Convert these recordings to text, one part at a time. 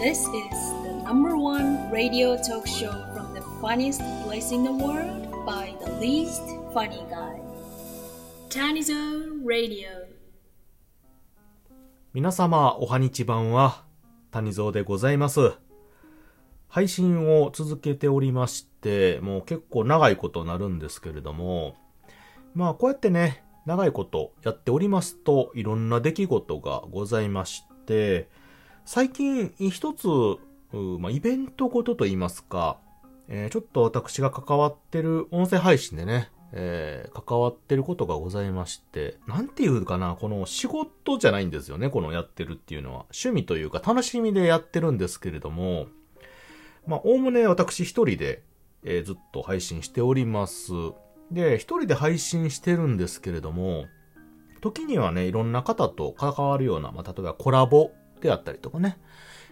This is the number one radio talk show from the funniest place in the world by the least funny guy. Tanizo Radio. 皆様、おはにちばんは、谷蔵でございます。配信を続けておりまして、もう結構長いことになるんですけれども、まあこうやってね、長いことやっておりますと、いろんな出来事がございまして、最近一つ、まあ、イベントごとと言いますか、えーちょっと私が関わってる音声配信でね、えー関わってることがございまして、なんていうかな、この仕事じゃないんですよね、このやってるっていうのは。趣味というか楽しみでやってるんですけれども、まあ、おおむね私一人で、えーずっと配信しております。で、一人で配信してるんですけれども、時にはね、いろんな方と関わるような、まあ、例えばコラボであったりとかね、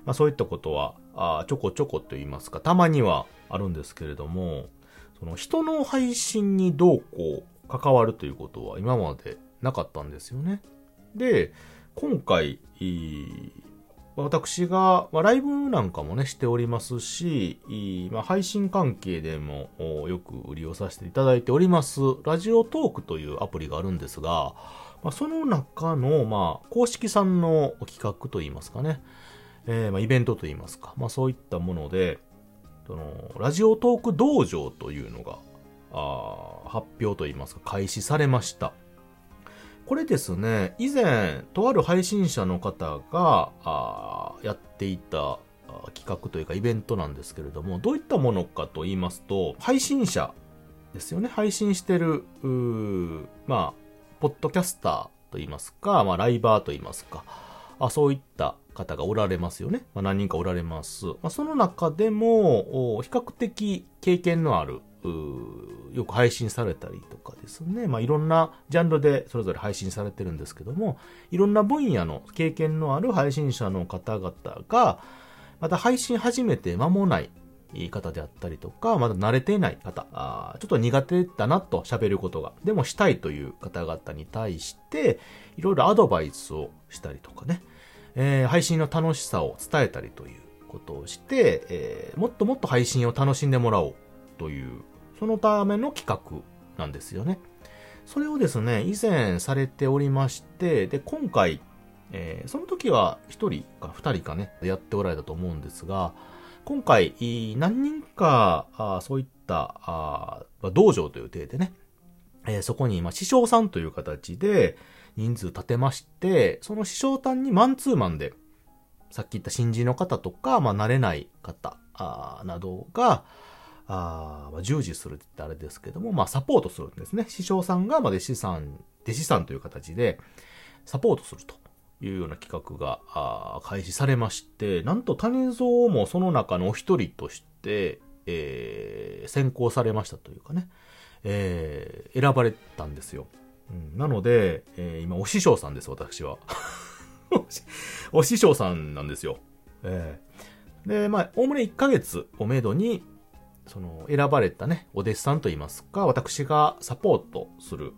まあ、そういったことは、あちょこちょこと言いますか、たまにはあるんですけれども、その人の配信にどうこう関わるということは今までなかったんですよね。で、今回、私が、まあ、ライブなんかもね、しておりますし、まあ、配信関係でもよく利用させていただいております、ラジオトークというアプリがあるんですが、まあ、その中の、まあ、公式さんの企画といいますかね、えーまあ、イベントといいますか、まあ、そういったもので、その、ラジオトーク道場というのが、あ発表といいますか、開始されました。これですね、以前、とある配信者の方が、あやっていた企画というかイベントなんですけれども、どういったものかと言いますと、配信者ですよね、配信してる、まあ、ポッドキャスターと言いますか、まあ、ライバーと言いますか、あそういった方がおられますよね。まあ、何人かおられます。まあ、その中でも、比較的経験のある、よく配信されたりとかですね。まあ、いろんなジャンルでそれぞれ配信されてるんですけども、いろんな分野の経験のある配信者の方々が、また配信始めて間もない方であったりとか、まだ慣れていない方、あちょっと苦手だなと喋ることが、でもしたいという方々に対して、いろいろアドバイスをしたりとかね、えー配信の楽しさを伝えたりということをして、えーもっともっと配信を楽しんでもらおうという、そのための企画なんですよね。それをですね、以前されておりまして、で、今回、えーその時は1人か2人かね、やっておられたと思うんですが、今回、何人か、そういった、道場という体でね、そこに、まあ、師匠さんという形で人数立てまして、その師匠さんにマンツーマンで、さっき言った新人の方とか、まあ、慣れない方、などが、あ、従事するって言ったあれですけども、まあ、サポートするんですね。師匠さんが、まあ、弟子さん、弟子さんという形で、サポートするというような企画が、開始されまして、なんと谷蔵もその中のお一人として、えー選考されましたというかね、えー選ばれたんですよ。うん、なので、えー今、お師匠さんです、私は。お師匠さんなんですよ。えーで、まあ、おおむね1ヶ月をめどに、その、選ばれたね、お弟子さんといいますか、私がサポートする、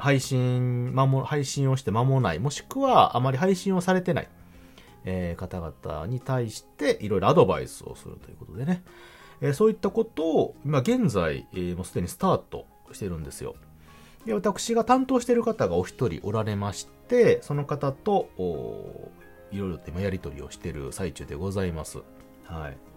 配信、まも、配信をして間もない、もしくはあまり配信をされてない、えー方々に対して、いろいろアドバイスをするということでね、えーそういったことを、今現在、えーもうすでにスタートしてるんですよ。で、私が担当してる方がお一人おられまして、その方と、いろいろと今やり取りをしてる最中でございます。はい。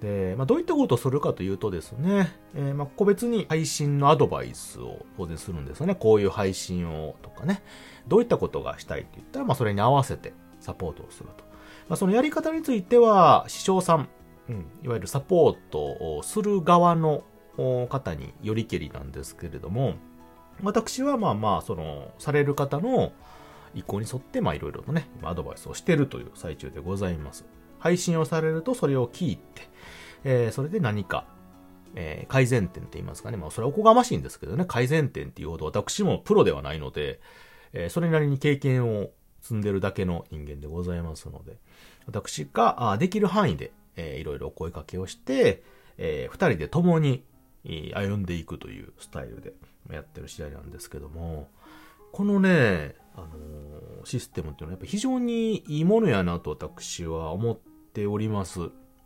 で、まあ、どういったことをするかというとですね、えーまあ、個別に配信のアドバイスを当然するんですよね。こういう配信をとかね、どういったことがしたいって言ったら、まあ、それに合わせてサポートをすると。まあ、そのやり方については、師匠さん、うん、いわゆるサポートをする側の方によりけりなんですけれども、私はまあまあ、その、される方の意向に沿って、まあいろいろとね、アドバイスをしているという最中でございます。配信をされるとそれを聞いて、えーそれで何か、えー改善点と言いますかね、まあそれはおこがましいんですけどね、改善点っていうほど私もプロではないので、えーそれなりに経験を積んでるだけの人間でございますので、私があできる範囲で、えーいろいろお声掛けをして、えー二人で共に、歩んでいくというスタイルでやってる次第なんですけども、このね、あのーシステムっていうのはやっぱ非常にいいものやなと私は思っております。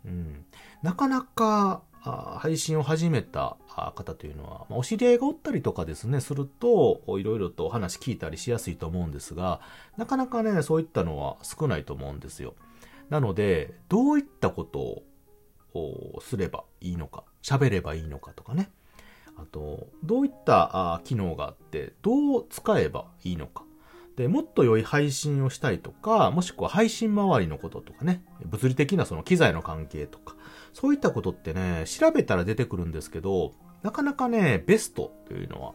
うん。なかなか、配信を始めた方というのは、お知り合いがおったりとかですね、すると、いろいろとお話聞いたりしやすいと思うんですが、なかなかね、そういったのは少ないと思うんですよ。なので、どういったことをすればいいのか、喋ればいいのかとかね。あと、どういった機能があって、どう使えばいいのか。で、もっと良い配信をしたいとか、もしくは配信周りのこととかね、物理的なその機材の関係とか、そういったことってね、調べたら出てくるんですけど、なかなかね、ベストというのは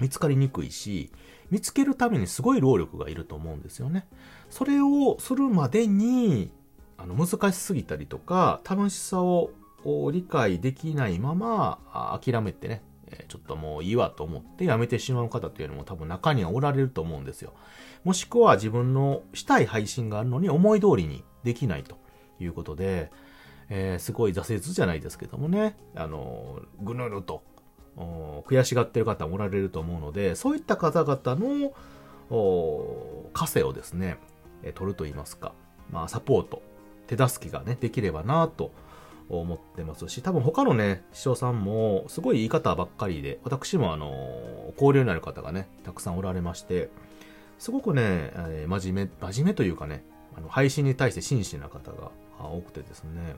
見つかりにくいし、見つけるためにすごい労力がいると思うんですよね。それをするまでに、あの、難しすぎたりとか、楽しさを理解できないまま、諦めてね、ちょっともういいわと思ってやめてしまう方っていうのも多分中にはおられると思うんですよ。もしくは自分のしたい配信があるのに思い通りにできないということで、えー、すごい挫折じゃないですけどもね、あの、ぐぬると、悔しがってる方もおられると思うので、そういった方々の、枷をですね、取ると言いますか、まあ、サポート、手助けがね、できればなと思ってますし、多分他のね、師匠さんも、すごい言い方ばっかりで、私もあの、交流になる方がね、たくさんおられまして、すごくね、えー、真面目、真面目というかね、あの配信に対して真摯な方が多くてですね、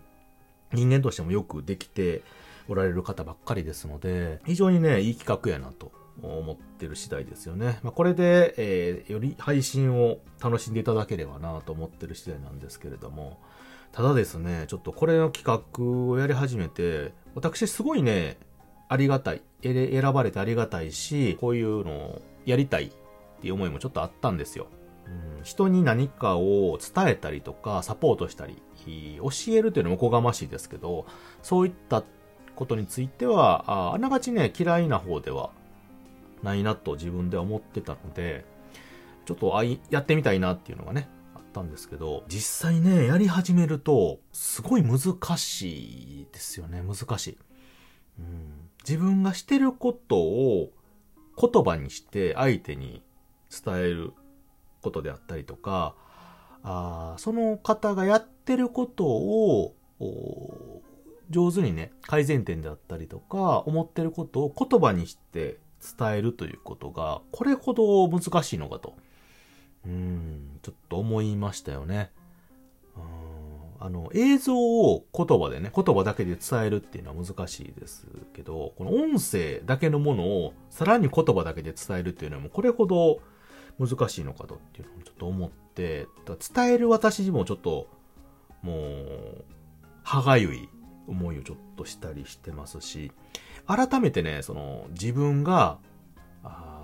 人間としてもよくできておられる方ばっかりですので、非常にね、いい企画やなと思ってる次第ですよね。まあ、これで、えー、より配信を楽しんでいただければなと思ってる次第なんですけれども、ただですね、ちょっとこれの企画をやり始めて、私すごいね、ありがたい。選ばれてありがたいし、こういうのをやりたいっていう思いもちょっとあったんですよ。うん、人に何かを伝えたりとか、サポートしたり、教えるというのもおこがましいですけど、そういったことについては、ああながちね、嫌いな方ではないなと自分では思ってたので、ちょっとあいやってみたいなっていうのがね、ったんですけど、実際ね、やり始めると、すごい難しいですよね、難しい。うん、自分がしてることを言葉にして相手に伝えることであったりとか、あその方がやってることを、上手にね、改善点であったりとか、思ってることを言葉にして伝えるということが、これほど難しいのかと。うん、ちょっと思いましたよね。あの、映像を言葉でね、言葉だけで伝えるっていうのは難しいですけど、この音声だけのものをさらに言葉だけで伝えるっていうのもこれほど難しいのかとっていうのをちょっと思って、伝える私にもちょっと、もう、歯がゆい思いをちょっとしたりしてますし、改めてね、その、自分が、あ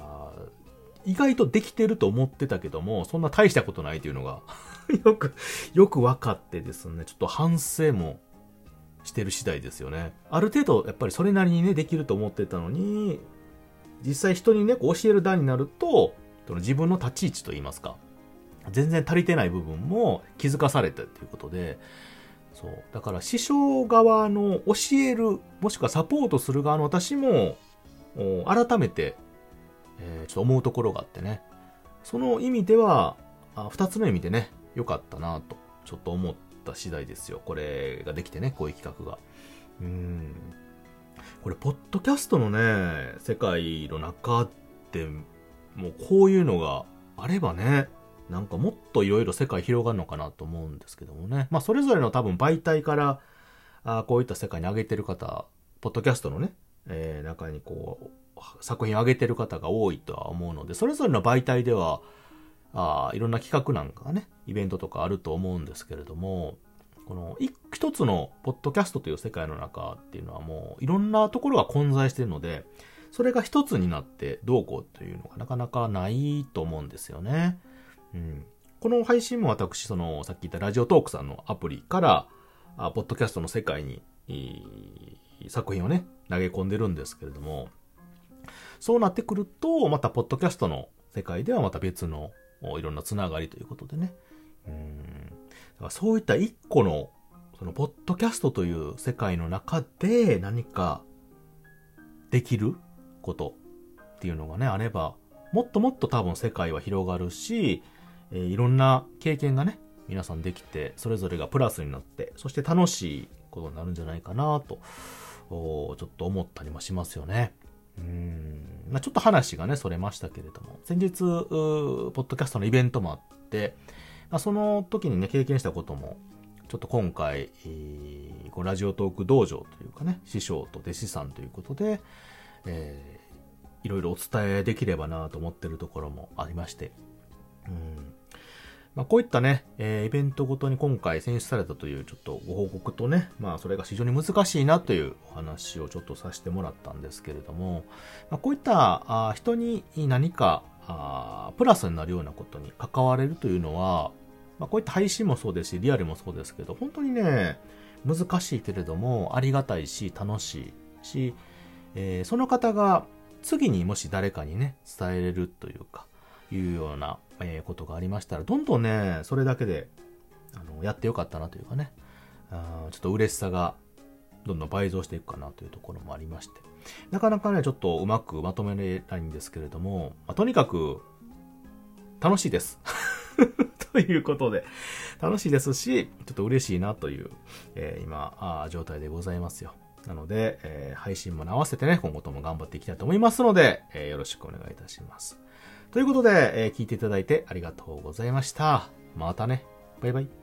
意外とできてると思ってたけども、そんな大したことないというのが よく、よく分かってですね、ちょっと反省もしてる次第ですよね。ある程度、やっぱりそれなりにね、できると思ってたのに、実際人にね、こう教える段になると、その自分の立ち位置といいますか、全然足りてない部分も気づかされたということで、そう。だから師匠側の教える、もしくはサポートする側の私も、改めて、えー、ちょっと思うところがあってね。その意味では、あ二つの意味でね、良かったなと、ちょっと思った次第ですよ。これができてね、こういう企画が。うん。これ、ポッドキャストのね、世界の中って、もうこういうのがあればね、なんかもっといろいろ世界広がるのかなと思うんですけどもね。まあそれぞれの多分媒体から、あこういった世界に上げてる方、ポッドキャストのね、えー、中にこう、作品を上げてる方が多いとは思うので、それぞれの媒体では、あいろんな企画なんかがね、イベントとかあると思うんですけれども、この一つのポッドキャストという世界の中っていうのはもういろんなところが混在しているので、それが一つになってどうこうというのがなかなかないと思うんですよね。うん。この配信も私、その、さっき言ったラジオトークさんのアプリから、あポッドキャストの世界に、作品をね、投げ込んでるんですけれども、そうなってくると、また、ポッドキャストの世界ではまた別の、いろんなつながりということでね。うん。だからそういった一個の、その、ポッドキャストという世界の中で何かできることっていうのがね、あれば、もっともっと多分世界は広がるし、えー、いろんな経験がね、皆さんできて、それぞれがプラスになって、そして楽しいことになるんじゃないかなと、ちょっと思ったりもしますよね。うん。まあ、ちょっと話がね、それましたけれども、先日、ポッドキャストのイベントもあって、まあ、その時にね、経験したことも、ちょっと今回、えー、こうラジオトーク道場というかね、師匠と弟子さんということで、えー、いろいろお伝えできればなと思ってるところもありまして、うん。まあ、こういったね、えー、イベントごとに今回選出されたというちょっとご報告とね、まあそれが非常に難しいなというお話をちょっとさせてもらったんですけれども、まあ、こういったあ人に何かあプラスになるようなことに関われるというのは、まあ、こういった配信もそうですし、リアルもそうですけど、本当にね、難しいけれども、ありがたいし、楽しいし、えー、その方が次にもし誰かにね、伝えれるというか、いうような、え、ことがありましたら、どんどんね、それだけで、あの、やってよかったなというかね、あちょっと嬉しさがどんどん倍増していくかなというところもありまして、なかなかね、ちょっとうまくまとめれないんですけれども、まあ、とにかく、楽しいです。ということで、楽しいですし、ちょっと嬉しいなという、えー、今あ、状態でございますよ。なので、えー、配信も合わせてね、今後とも頑張っていきたいと思いますので、えー、よろしくお願いいたします。ということで、えー、聞いていただいてありがとうございました。またね。バイバイ。